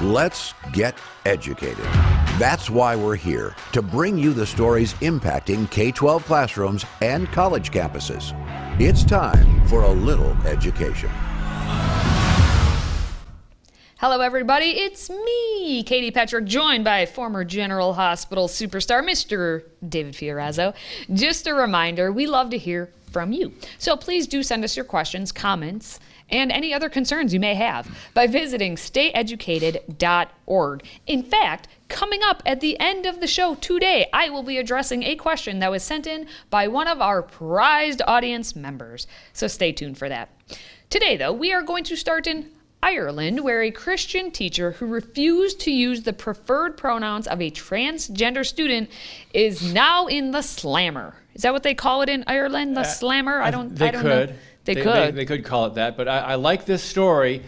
Let's get educated. That's why we're here to bring you the stories impacting K 12 classrooms and college campuses. It's time for a little education. Hello, everybody. It's me, Katie Petrick, joined by former General Hospital superstar, Mr. David Fiorazzo. Just a reminder, we love to hear from you. So please do send us your questions, comments, and any other concerns you may have by visiting stayeducated.org. In fact, coming up at the end of the show today, I will be addressing a question that was sent in by one of our prized audience members. So stay tuned for that. Today, though, we are going to start in Ireland, where a Christian teacher who refused to use the preferred pronouns of a transgender student is now in the slammer. Is that what they call it in Ireland? The uh, slammer? I don't. They I don't could. Know. They, They, could. they could call it that, but I, I like this story.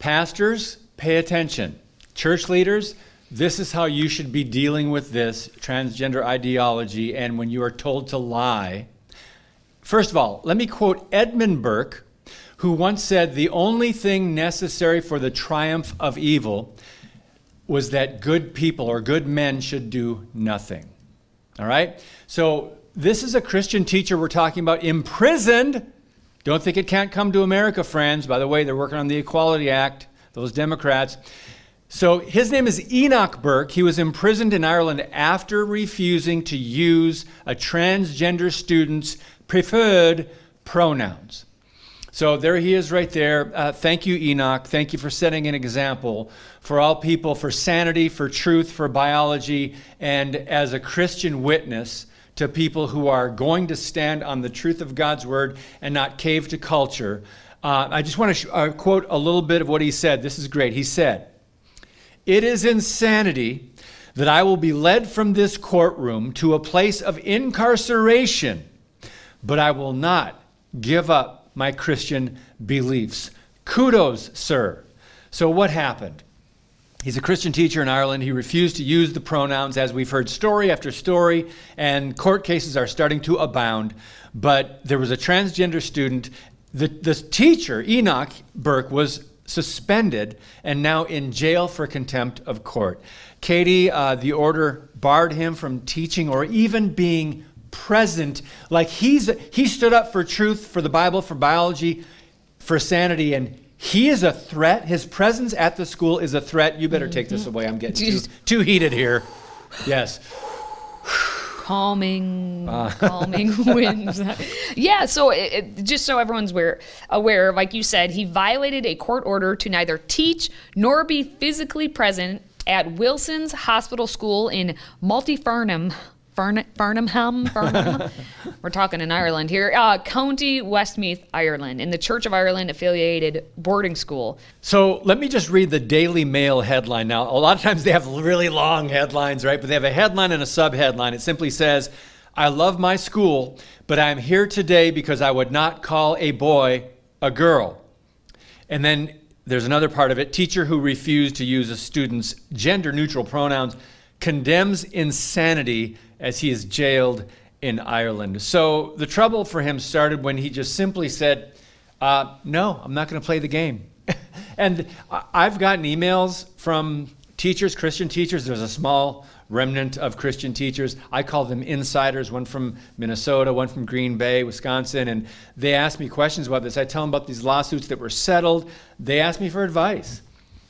Pastors, pay attention. Church leaders, this is how you should be dealing with this transgender ideology and when you are told to lie. First of all, let me quote Edmund Burke, who once said the only thing necessary for the triumph of evil was that good people or good men should do nothing. All right? So, this is a Christian teacher we're talking about, imprisoned. Don't think it can't come to America, friends. By the way, they're working on the Equality Act, those Democrats. So, his name is Enoch Burke. He was imprisoned in Ireland after refusing to use a transgender student's preferred pronouns. So there he is right there. Uh, thank you, Enoch. Thank you for setting an example for all people, for sanity, for truth, for biology, and as a Christian witness to people who are going to stand on the truth of God's word and not cave to culture. Uh, I just want to sh- uh, quote a little bit of what he said. This is great. He said, It is insanity that I will be led from this courtroom to a place of incarceration, but I will not give up my Christian beliefs. Kudos, sir. So, what happened? He's a Christian teacher in Ireland. He refused to use the pronouns, as we've heard story after story, and court cases are starting to abound. But there was a transgender student. The, the teacher, Enoch Burke, was suspended and now in jail for contempt of court. Katie, uh, the order barred him from teaching or even being present. Like he's he stood up for truth, for the Bible, for biology, for sanity, and he is a threat. His presence at the school is a threat. You better take this away. I'm getting too, too heated here. Yes. calming, uh. calming winds. yeah. So it, it, just so everyone's aware, aware, like you said, he violated a court order to neither teach nor be physically present at Wilson's Hospital School in Multyfarnham. Farnham. We're talking in Ireland here. Uh, County Westmeath, Ireland, in the Church of Ireland affiliated boarding school. So let me just read the Daily Mail headline. Now, a lot of times they have really long headlines, right? But they have a headline and a subheadline. It simply says, I love my school, but I'm here today because I would not call a boy a girl. And then there's another part of it teacher who refused to use a student's gender neutral pronouns condemns insanity as he is jailed in Ireland. So the trouble for him started when he just simply said, uh, No, I'm not going to play the game. and I've gotten emails from teachers, Christian teachers. There's a small remnant of Christian teachers. I call them insiders, one from Minnesota, one from Green Bay, Wisconsin. And they ask me questions about this. I tell them about these lawsuits that were settled. They ask me for advice.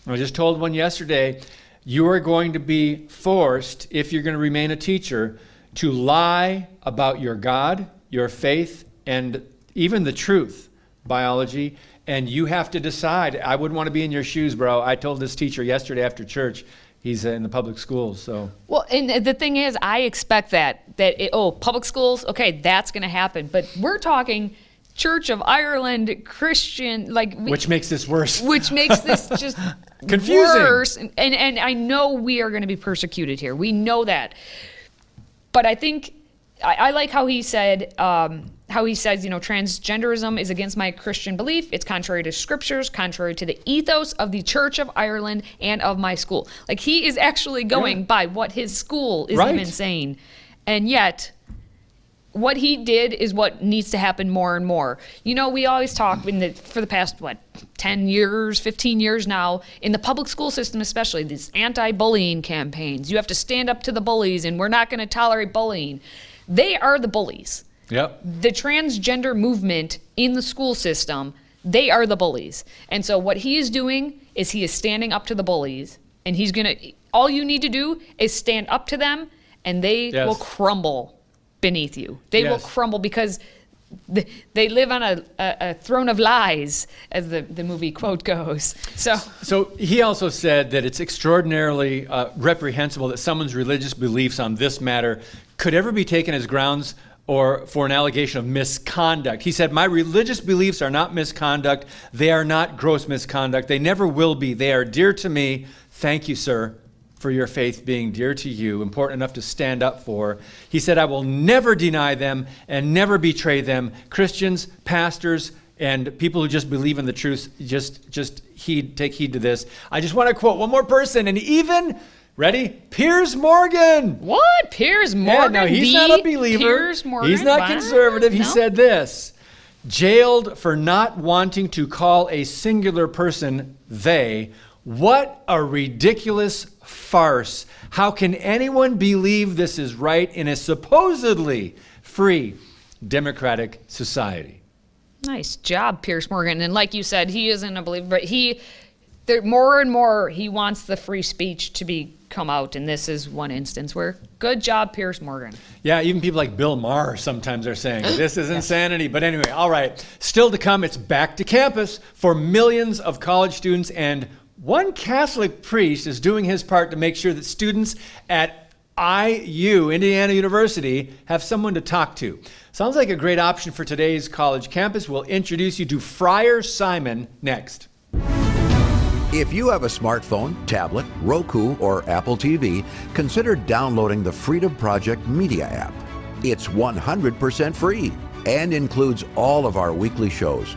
I just told one yesterday you are going to be forced, if you're going to remain a teacher, to lie about your God, your faith, and even the truth, biology. And you have to decide. I wouldn't want to be in your shoes, bro. I told this teacher yesterday after church, he's in the public schools. So Well, and the thing is, I expect that that it, oh, public schools, okay, that's going to happen. But we're talking Church of Ireland Christian, like we, which makes this worse. which makes this just Confusing. worse. And, and and I know we are going to be persecuted here. We know that. But I think I, I like how he said um, how he says you know transgenderism is against my Christian belief. It's contrary to scriptures, contrary to the ethos of the Church of Ireland and of my school. Like he is actually going Yeah. by what his school is Right. even saying, and yet what he did is what needs to happen more and more. You know, we always talk in the, for the past what 10 years, 15 years now in the public school system especially these anti-bullying campaigns. You have to stand up to the bullies and we're not going to tolerate bullying. They are the bullies. Yep. The transgender movement in the school system, they are the bullies. And so what he is doing is he is standing up to the bullies and he's going to all you need to do is stand up to them and they Yes. will crumble beneath you. They will crumble because th- they live on a, a, a throne of lies, as the, the movie quote goes. So, So he also said that it's extraordinarily uh, reprehensible that someone's religious beliefs on this matter could ever be taken as grounds or for an allegation of misconduct. He said, My religious beliefs are not misconduct. They are not gross misconduct. They never will be. They are dear to me. Thank you, sir, for your faith being dear to you, important enough to stand up for. He said, I will never deny them and never betray them. Christians, pastors, and people who just believe in the truth, just just heed, take heed to this. I just want to quote one more person, and even ready, Piers Morgan. what? Piers Morgan? Yeah, no, he's not a believer. Piers Morgan? He's not Wow. conservative. He No? said this jailed for not wanting to call a singular person they. What a ridiculous farce. How can anyone believe this is right in a supposedly free democratic society? Nice job, Piers Morgan. And like you said, he isn't a believer, but he, there, more and more, he wants the free speech to be come out. And this is one instance where, good job, Piers Morgan. Yeah, even people like Bill Maher sometimes are saying this is insanity. But anyway, all right. Still to come, it's back to campus for millions of college students, and one Catholic priest is doing his part to make sure that students at IU, Indiana University, have someone to talk to. Sounds like a great option for today's college campus. We'll introduce you to Friar Simon next. If you have a smartphone, tablet, Roku, or Apple TV, consider downloading the Freedom Project Media app. It's 100% free and includes all of our weekly shows,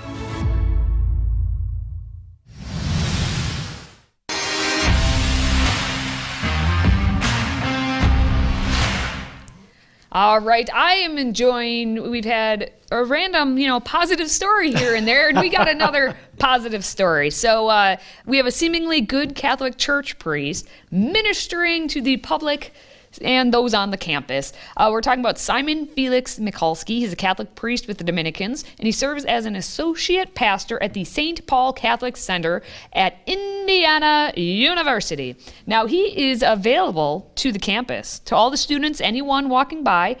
All right, I am enjoying. We've had a random, you know, positive story here and there, and we got another positive story. So uh, we have a seemingly good Catholic church priest ministering to the public and those on the campus. Uh, we're talking about Simon Felix Michalski. He's a Catholic priest with the Dominicans, and he serves as an associate pastor at the St. Paul Catholic Center at Indiana University. Now, he is available to the campus, to all the students, anyone walking by,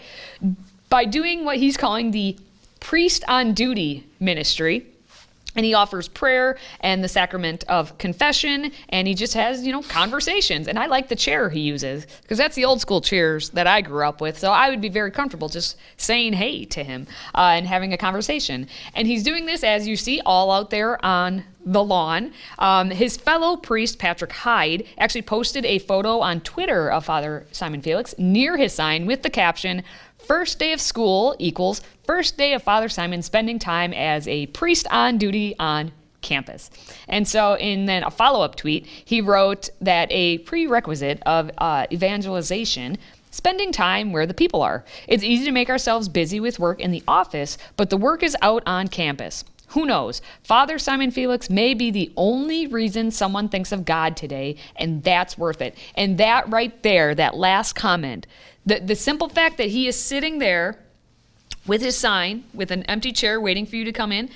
by doing what he's calling the priest on duty ministry and he offers prayer and the sacrament of confession and he just has you know conversations. And i like the chair he uses because that's the old school chairs that i grew up with. So i would be very comfortable just saying hey to him uh, and having a conversation. And he's doing this as you see all out there on the lawn. Um, his fellow priest, Patrick Hyde, actually posted a photo on Twitter of Father Simon Felix near his sign with the caption, First day of school equals first day of Father Simon spending time as a priest on duty on campus. And so, in then a follow up tweet, he wrote that a prerequisite of uh, evangelization spending time where the people are. It's easy to make ourselves busy with work in the office, but the work is out on campus. Who knows? Father Simon Felix may be the only reason someone thinks of God today, and that's worth it. And that right there, that last comment, the, the simple fact that he is sitting there with his sign, with an empty chair waiting for you to come in,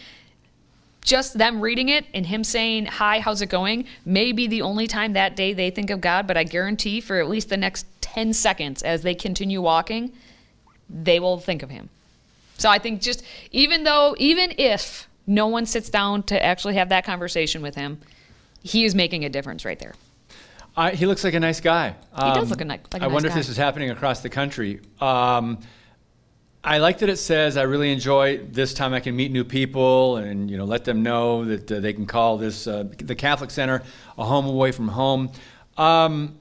just them reading it and him saying, Hi, how's it going? may be the only time that day they think of God, but I guarantee for at least the next 10 seconds as they continue walking, they will think of him. So I think just even though, even if no one sits down to actually have that conversation with him, he is making a difference right there. I, he looks like a nice guy. He does look a like a I nice wonder guy. if this is happening across the country. Um, I like that it says I really enjoy this time I can meet new people and you know let them know that uh, they can call this uh, the Catholic Center a home away from home. Um,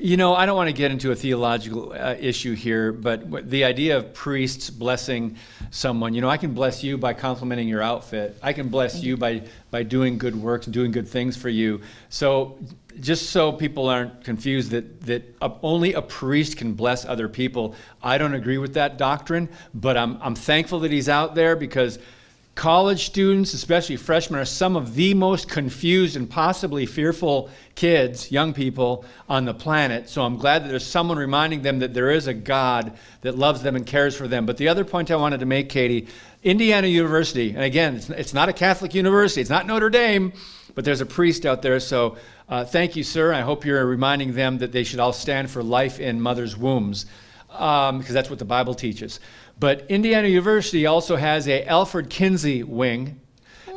you know, I don't want to get into a theological uh, issue here, but the idea of priests blessing someone, you know, I can bless you by complimenting your outfit. I can bless you by by doing good works doing good things for you. So just so people aren't confused that, that only a priest can bless other people, I don't agree with that doctrine, but I'm, I'm thankful that he's out there because college students, especially freshmen, are some of the most confused and possibly fearful kids, young people on the planet. So I'm glad that there's someone reminding them that there is a God that loves them and cares for them. But the other point I wanted to make, Katie, Indiana University, and again, it's, it's not a Catholic university, it's not Notre Dame, but there's a priest out there. So uh, thank you, sir. I hope you're reminding them that they should all stand for life in mothers' wombs, um, because that's what the Bible teaches. But Indiana University also has a Alfred Kinsey wing.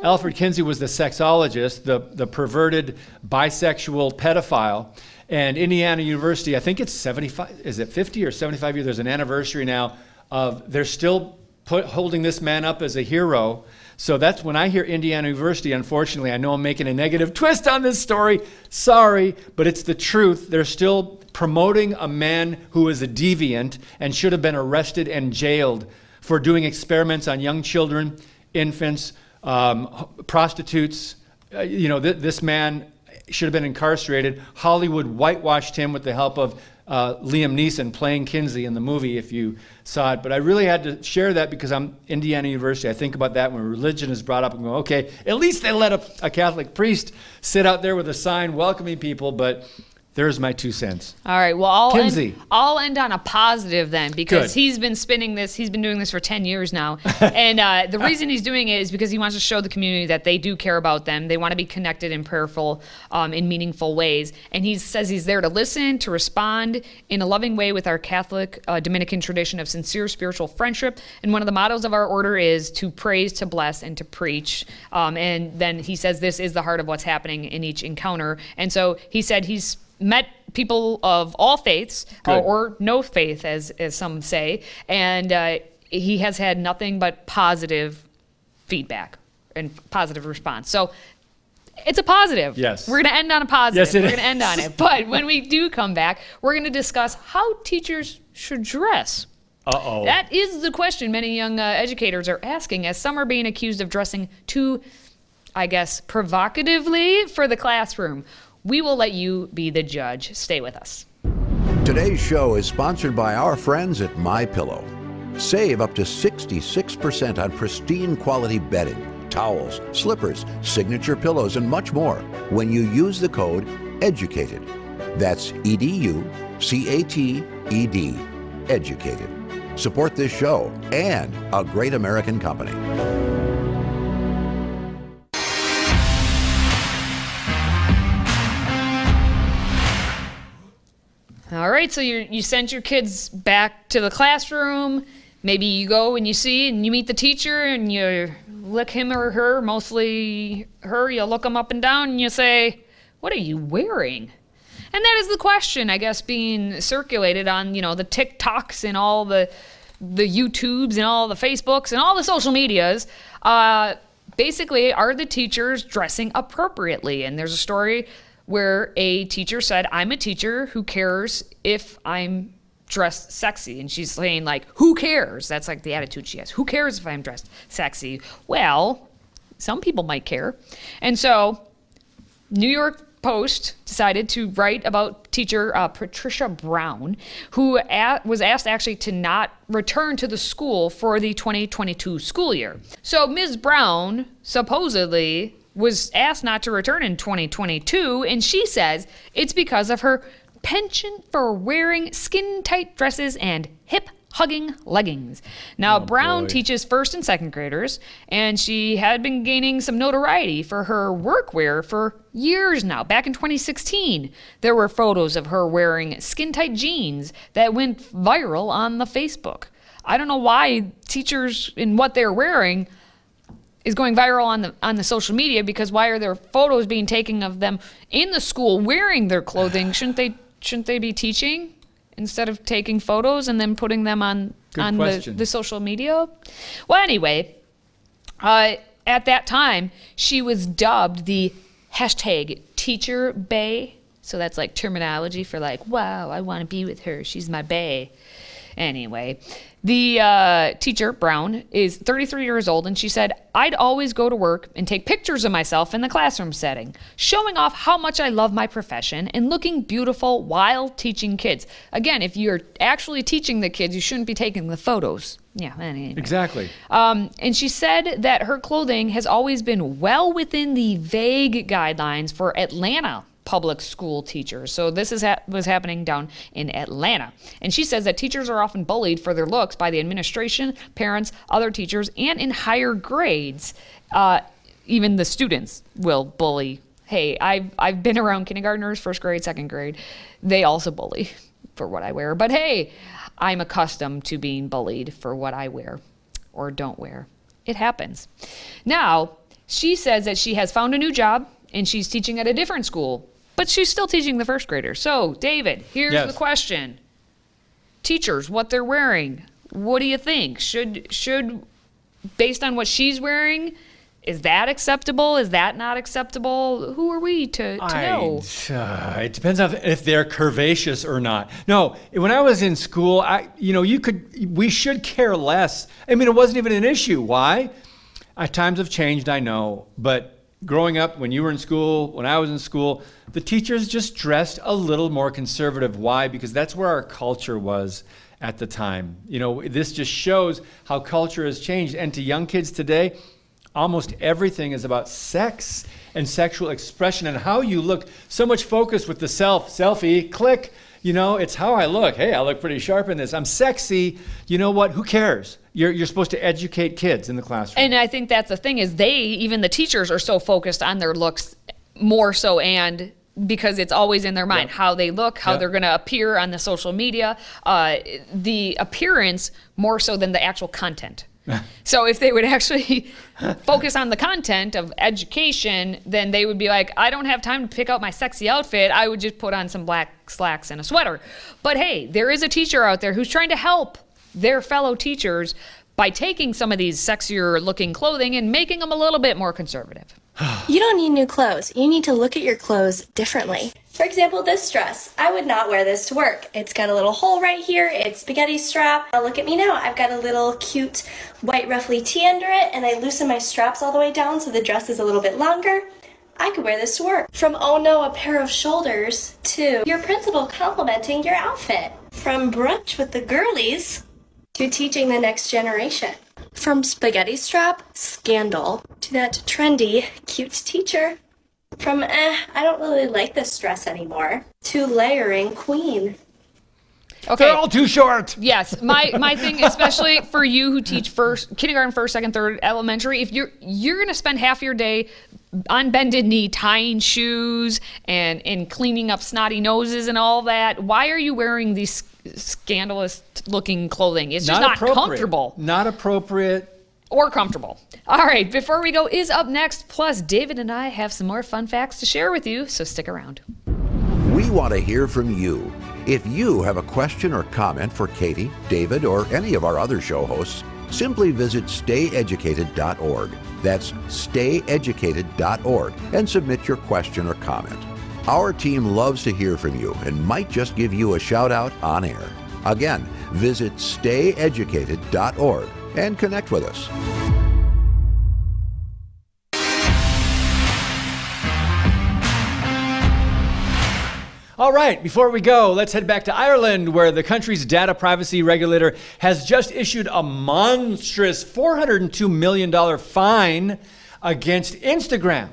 Alfred Kinsey was the sexologist, the, the perverted bisexual pedophile. And Indiana University, I think it's 75, is it 50 or 75 years? There's an anniversary now of, they're still put, holding this man up as a hero so that's when I hear Indiana University, unfortunately, I know I'm making a negative twist on this story. Sorry, but it's the truth. They're still promoting a man who is a deviant and should have been arrested and jailed for doing experiments on young children, infants, um, prostitutes. Uh, you know, th- this man should have been incarcerated. Hollywood whitewashed him with the help of uh, Liam Neeson playing Kinsey in the movie, if you saw it. But I really had to share that because I'm Indiana University. I think about that when religion is brought up and go, okay, at least they let a, a Catholic priest sit out there with a sign welcoming people, but there's my two cents. All right. Well, I'll end, I'll end on a positive then because Good. he's been spinning this. He's been doing this for ten years now, and uh, the reason he's doing it is because he wants to show the community that they do care about them. They want to be connected and prayerful um, in meaningful ways. And he says he's there to listen, to respond in a loving way with our Catholic uh, Dominican tradition of sincere spiritual friendship. And one of the mottos of our order is to praise, to bless, and to preach. Um, and then he says this is the heart of what's happening in each encounter. And so he said he's met people of all faiths or, or, no faith, as as some say, and uh, he has had nothing but positive feedback and positive response. So it's a positive. Yes. We're going to end on a positive. Yes, it we're going to end on it. But when we do come back, we're going to discuss how teachers should dress. Uh oh. That is the question many young uh, educators are asking, as some are being accused of dressing too, I guess, provocatively for the classroom. We will let you be the judge. Stay with us. Today's show is sponsored by our friends at My Pillow. Save up to 66% on pristine quality bedding, towels, slippers, signature pillows, and much more when you use the code EDUCATED. That's E D U C A T E D. Educated. Support this show and a great American company. Right, so you you sent your kids back to the classroom. Maybe you go and you see and you meet the teacher and you look him or her, mostly her, you look them up and down and you say, "What are you wearing?" And that is the question, I guess, being circulated on, you know, the TikToks and all the the YouTubes and all the Facebooks and all the social medias. Uh, basically, are the teachers dressing appropriately? And there's a story where a teacher said, I'm a teacher who cares if I'm dressed sexy. And she's saying, like, who cares? That's like the attitude she has. Who cares if I'm dressed sexy? Well, some people might care. And so, New York Post decided to write about teacher uh, Patricia Brown, who at, was asked actually to not return to the school for the 2022 school year. So Ms. Brown supposedly was asked not to return in 2022, and she says it's because of her penchant for wearing skin tight dresses and hip hugging leggings. Now, oh, Brown boy. teaches first and second graders, and she had been gaining some notoriety for her workwear for years now. Back in 2016, there were photos of her wearing skin tight jeans that went viral on the Facebook. I don't know why teachers in what they're wearing is going viral on the on the social media because why are there photos being taken of them in the school wearing their clothing? Shouldn't they shouldn't they be teaching instead of taking photos and then putting them on Good on the, the social media. Well, anyway, uh, at that time, she was dubbed the hashtag teacher bae. So that's like terminology for like, wow, I want to be with her. She's my bae. Anyway, the uh, teacher, Brown, is 33 years old, and she said, I'd always go to work and take pictures of myself in the classroom setting, showing off how much I love my profession and looking beautiful while teaching kids. Again, if you're actually teaching the kids, you shouldn't be taking the photos. Yeah, anyway. Exactly. Um, and she said that her clothing has always been well within the vague guidelines for Atlanta public school teachers. So this is ha- was happening down in Atlanta. And she says that teachers are often bullied for their looks by the administration, parents, other teachers, and in higher grades, uh, even the students will bully. Hey, I've I've been around kindergartners, first grade, second grade. They also bully for what I wear. But hey, I'm accustomed to being bullied for what I wear or don't wear. It happens. Now, she says that she has found a new job and she's teaching at a different school, but she's still teaching the first graders. So, David, here's Yes. the question. Teachers, what they're wearing. What do you think? Should should based on what she's wearing, is that acceptable? Is that not acceptable? Who are we to, to know? Uh, it depends on if they're curvaceous or not. No, when I was in school, I, you know, you could, we should care less. I mean, it wasn't even an issue. Why? Uh, times have changed, I know, but growing up, when you were in school, when I was in school, the teachers just dressed a little more conservative. Why? Because that's where our culture was at the time. You know, this just shows how culture has changed. And to young kids today, almost everything is about sex and sexual expression and how you look. So much focus with the self, selfie, click. You know, it's how I look. Hey, I look pretty sharp in this. I'm sexy. You know what? Who cares? You're, you're supposed to educate kids in the classroom. And I think that's the thing is they even the teachers are so focused on their looks more so and because it's always in their mind Yep. how they look, how Yep. they're going to appear on the social media, uh, the appearance more so than the actual content. so if they would actually focus on the content of education, then they would be like, I don't have time to pick out my sexy outfit. I would just put on some black slacks and a sweater. But hey, there is a teacher out there who's trying to help their fellow teachers by taking some of these sexier looking clothing and making them a little bit more conservative. You don't need new clothes. You need to look at your clothes differently. For example, this dress. I would not wear this to work. It's got a little hole right here. It's spaghetti strap. Now look at me now. I've got a little cute white ruffly tee under it, and I loosen my straps all the way down so the dress is a little bit longer. I could wear this to work. From oh no, a pair of shoulders to your principal complimenting your outfit. From brunch with the girlies to teaching the next generation. From spaghetti strap, scandal, to that trendy, cute teacher. From eh, I don't really like this dress anymore, to layering queen. Okay. They're all too short. Yes, my my thing, especially for you who teach first kindergarten, first, second, third, elementary. If you're you're gonna spend half your day on bended knee tying shoes and and cleaning up snotty noses and all that, why are you wearing these scandalous looking clothing? It's just not, appropriate. comfortable Not appropriate. or comfortable. All right, before we go, is up next. Plus, David and I have some more fun facts to share with you, so stick around. We want to hear from you. If you have a question or comment for Katie, David, or any of our other show hosts, simply visit stayeducated.org. That's stayeducated.org and submit your question or comment. Our team loves to hear from you and might just give you a shout out on air. Again, visit stayeducated.org and connect with us. All right, before we go, let's head back to Ireland, where the country's data privacy regulator has just issued a monstrous $402 million fine against Instagram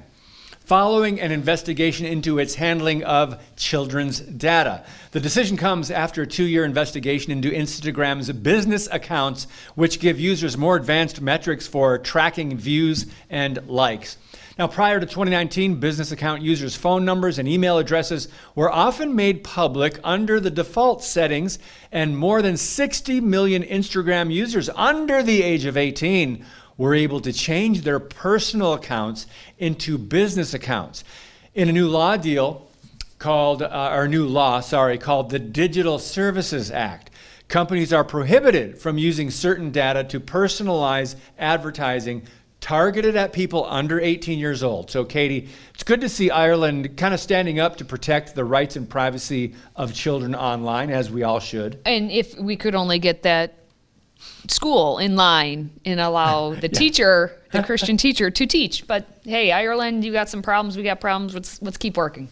following an investigation into its handling of children's data. The decision comes after a two year investigation into Instagram's business accounts, which give users more advanced metrics for tracking views and likes. Now, prior to 2019, business account users' phone numbers and email addresses were often made public under the default settings, and more than 60 million Instagram users under the age of 18 were able to change their personal accounts into business accounts. In a new law deal called, uh, or new law, sorry, called the Digital Services Act, Companies are prohibited from using certain data to personalize advertising targeted at people under 18 years old. So, Katie, it's good to see Ireland kind of standing up to protect the rights and privacy of children online, as we all should. And if we could only get that school in line and allow the teacher, the Christian teacher, to teach. But hey, Ireland, you got some problems. We got problems. Let's let's keep working.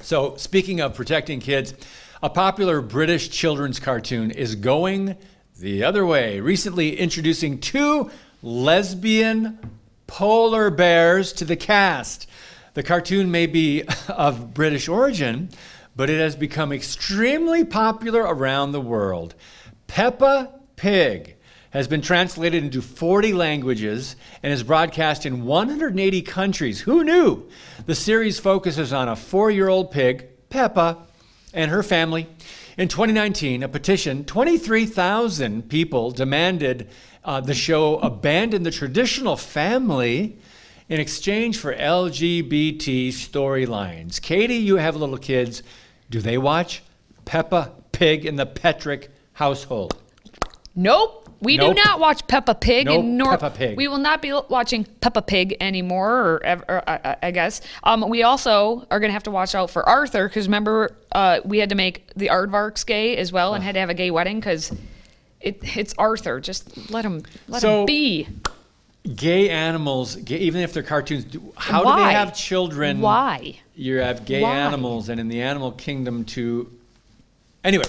So, speaking of protecting kids, a popular British children's cartoon is going the other way, recently introducing two lesbian polar bears to the cast. The cartoon may be of British origin, but it has become extremely popular around the world. Peppa Pig has been translated into 40 languages and is broadcast in 180 countries. Who knew? The series focuses on a four year old pig, Peppa, and her family. In 2019, a petition, 23,000 people demanded uh, the show abandon the traditional family in exchange for LGBT storylines. Katie, you have little kids. Do they watch Peppa Pig in the Petrick household? Nope. We Nope. do not watch Peppa Pig, Nope, and nor Peppa Pig. we will not be watching Peppa Pig anymore. Or, or I- I, I guess um, we also are going to have to watch out for Arthur because remember uh, we had to make the aardvarks gay as well and had to have a gay wedding because it, it's Arthur. Just let him let So- him be. Gay animals, gay, even if they're cartoons, do- how do they have children? Why? You have gay Why? animals, and in the animal kingdom, too. Anyway,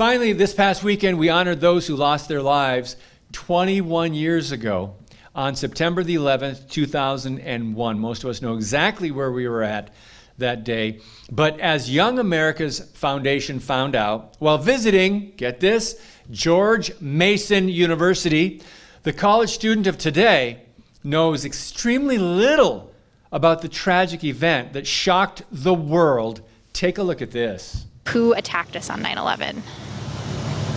finally, this past weekend, we honored those who lost their lives 21 years ago on September the 11th, 2001. Most of us know exactly where we were at that day. But as Young America's Foundation found out while visiting, get this, George Mason University, the college student of today knows extremely little about the tragic event that shocked the world. Take a look at this. Who attacked us on 9 11?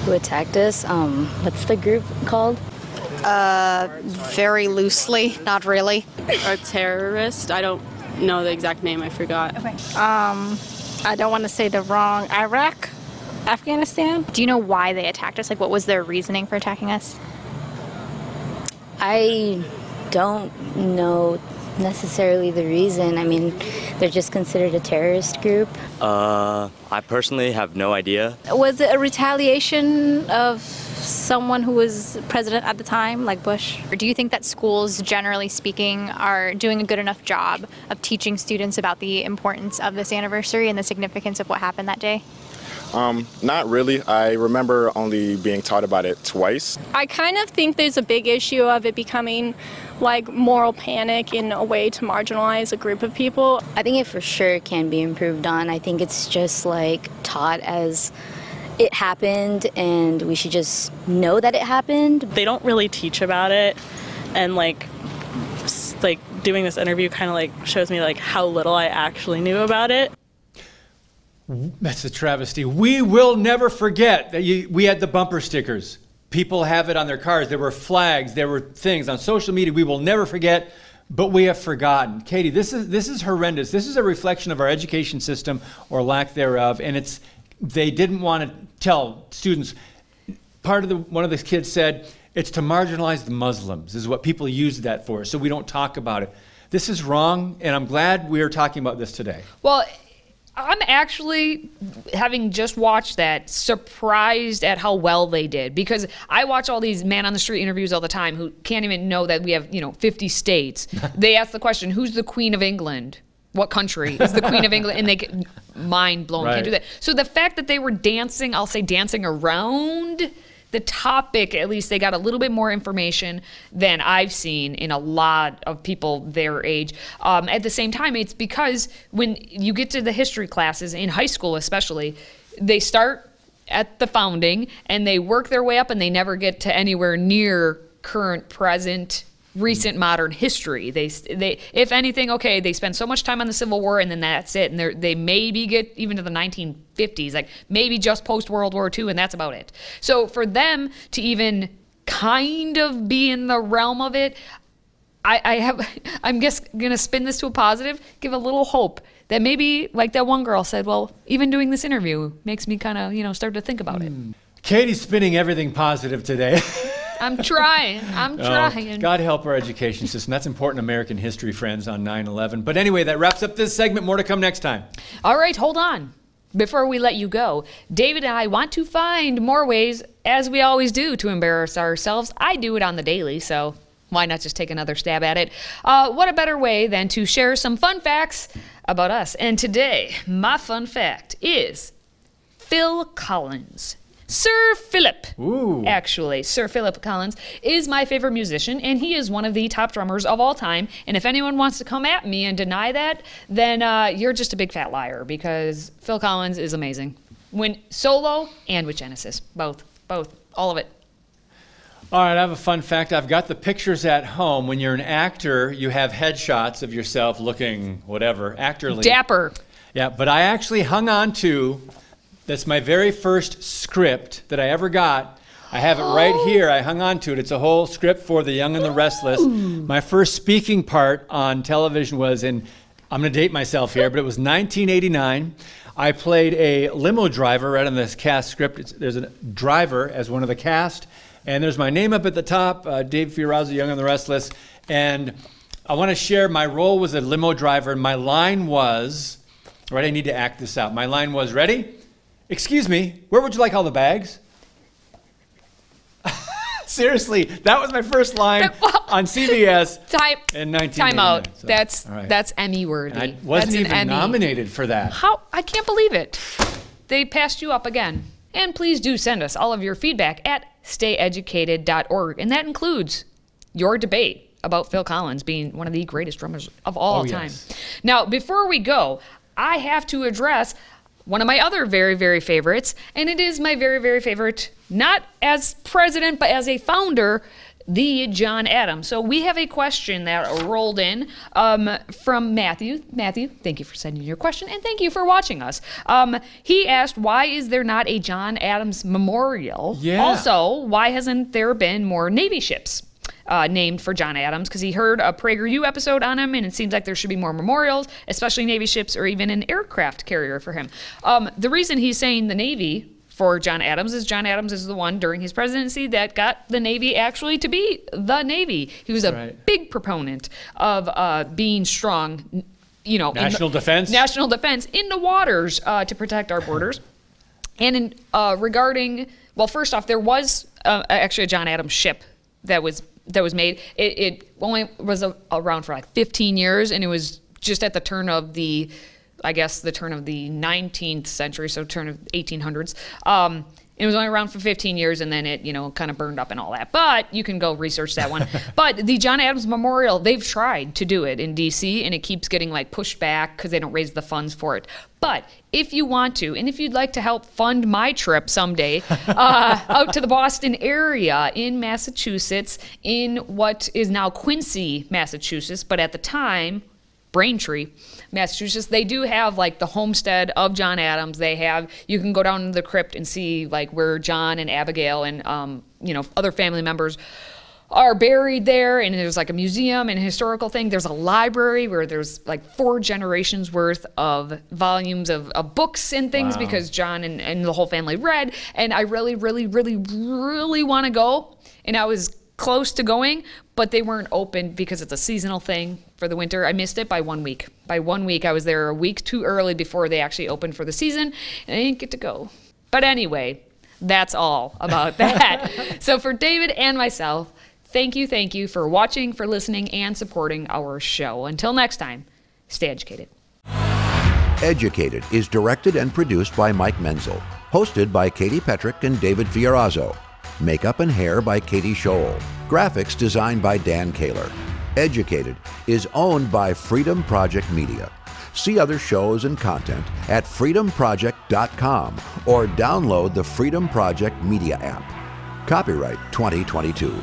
Who attacked us. Um, what's the group called? Uh, Very loosely, not really. a terrorist. I don't know the exact name. I forgot. Okay. Um, I don't want to say the wrong Iraq, Afghanistan. Do you know why they attacked us? Like, what was their reasoning for attacking us? I don't know necessarily the reason. I mean, they're just considered a terrorist group. Uh, I personally have no idea. Was it a retaliation of someone who was president at the time, like Bush? Or do you think that schools, generally speaking, are doing a good enough job of teaching students about the importance of this anniversary and the significance of what happened that day? Um, not really. I remember only being taught about it twice. I kind of think there's a big issue of it becoming like moral panic in a way to marginalize a group of people. I think it for sure can be improved on. I think it's just like taught as it happened and we should just know that it happened. They don't really teach about it, and like, like doing this interview kind of like shows me like how little I actually knew about it. That's a travesty. We will never forget that you, we had the bumper stickers. People have it on their cars. There were flags. There were things on social media. We will never forget, but we have forgotten. Katie, this is this is horrendous. This is a reflection of our education system or lack thereof, and it's they didn't want to tell students. Part of the one of the kids said it's to marginalize the Muslims. Is what people use that for, so we don't talk about it. This is wrong, and I'm glad we are talking about this today. Well, I'm actually, having just watched that, surprised at how well they did because I watch all these man on the street interviews all the time who can't even know that we have, you know, 50 states. they ask the question, who's the Queen of England? What country is the Queen of England? And they get mind blown, can't do that. So the fact that they were dancing, I'll say dancing around the topic, at least they got a little bit more information than I've seen in a lot of people their age. Um, at the same time, it's because when you get to the history classes in high school, especially, they start at the founding and they work their way up and they never get to anywhere near current, present, recent modern history. They, they, if anything, okay, they spend so much time on the Civil War and then that's it. And they they maybe get even to the 1950s, like maybe just post World War II, and that's about it. So for them to even kind of be in the realm of it, I, I have, I'm just gonna spin this to a positive, give a little hope that maybe, like that one girl said, well, even doing this interview makes me kind of, you know, start to think about it. Hmm. Katie's spinning everything positive today. I'm trying. I'm Oh, trying. God help our education system. That's important American history, friends, on 9 11. But anyway, that wraps up this segment. More to come next time. All right, hold on. Before we let you go, David and I want to find more ways, as we always do, to embarrass ourselves. I do it on the daily, so why not just take another stab at it? Uh, what a better way than to share some fun facts about us? And today, my fun fact is Phil Collins. Sir Philip, actually, Sir Philip Collins is my favorite musician, and he is one of the top drummers of all time. And if anyone wants to come at me and deny that, then uh, you're just a big fat liar because Phil Collins is amazing. When solo and with Genesis, both, both, all of it. All right, I have a fun fact. I've got the pictures at home. When you're an actor, you have headshots of yourself looking whatever, actorly. Dapper. Yeah, but I actually hung on to that's my very first script that I ever got. I have it right here. I hung on to it. It's a whole script for The Young and the Restless. My first speaking part on television was in, I'm going to date myself here, but it was 1989. I played a limo driver right on this cast script. It's, there's a driver as one of the cast, and there's my name up at the top, uh, Dave Fiorazzo, Young and the Restless. And I want to share my role was a limo driver, and my line was, right, I need to act this out. My line was, ready? Excuse me, where would you like all the bags? Seriously, that was my first line on CBS Time, in 1989. time out. So, that's right. that's Emmy worthy. I wasn't that's even Emmy. nominated for that. How? I can't believe it. They passed you up again. And please do send us all of your feedback at stayeducated.org. And that includes your debate about Phil Collins being one of the greatest drummers of all Oh, time. yes. Now, before we go, I have to address one of my other very, very favorites, and it is my very, very favorite, not as president, but as a founder, the John Adams. So we have a question that rolled in um, from Matthew. Matthew, thank you for sending your question, and thank you for watching us. Um, he asked, why is there not a John Adams memorial? Yeah. Also, why hasn't there been more Navy ships? Uh, named for John Adams because he heard a PragerU episode on him, and it seems like there should be more memorials, especially Navy ships or even an aircraft carrier for him. Um, the reason he's saying the Navy for John Adams is John Adams is the one during his presidency that got the Navy actually to be the Navy. He was a right. big proponent of uh, being strong. You know, in the- National defense? national defense in the waters uh, to protect our borders. And in, uh, regarding, well, first off, there was uh, actually a John Adams ship that was that was made. It, it only was a, around for like 15 years, and it was just at the turn of the, I guess, the turn of the 19th century, so turn of 1800s. Um, it was only around for 15 years, and then it, you know, kind of burned up and all that. But you can go research that one. but the John Adams Memorial, they've tried to do it in D.C., and it keeps getting like pushed back because they don't raise the funds for it. But if you want to, and if you'd like to help fund my trip someday uh, out to the Boston area in Massachusetts, in what is now Quincy, Massachusetts, but at the time, Braintree, Massachusetts, they do have like the homestead of John Adams. They have you can go down the crypt and see like where John and Abigail and um, you know other family members are buried there. And there's like a museum and a historical thing. There's a library where there's like four generations worth of volumes of, of books and things Wow. because john and, and the whole family read. And i really really really really want to go. And i was close to going but they weren't open because it's a seasonal thing for the winter i missed it by one week by one week i was there a week too early before they actually opened for the season and i didn't get to go but anyway that's all about that so for david and myself Thank you, thank you for watching, for listening, and supporting our show. Until next time, stay educated. Educated is directed and produced by Mike Menzel. Hosted by Katie Petrick and David Fiorazzo. Makeup and hair by Katie Scholl. Graphics designed by Dan Kaler. Educated is owned by Freedom Project Media. See other shows and content at freedomproject.com or download the Freedom Project Media app. Copyright 2022.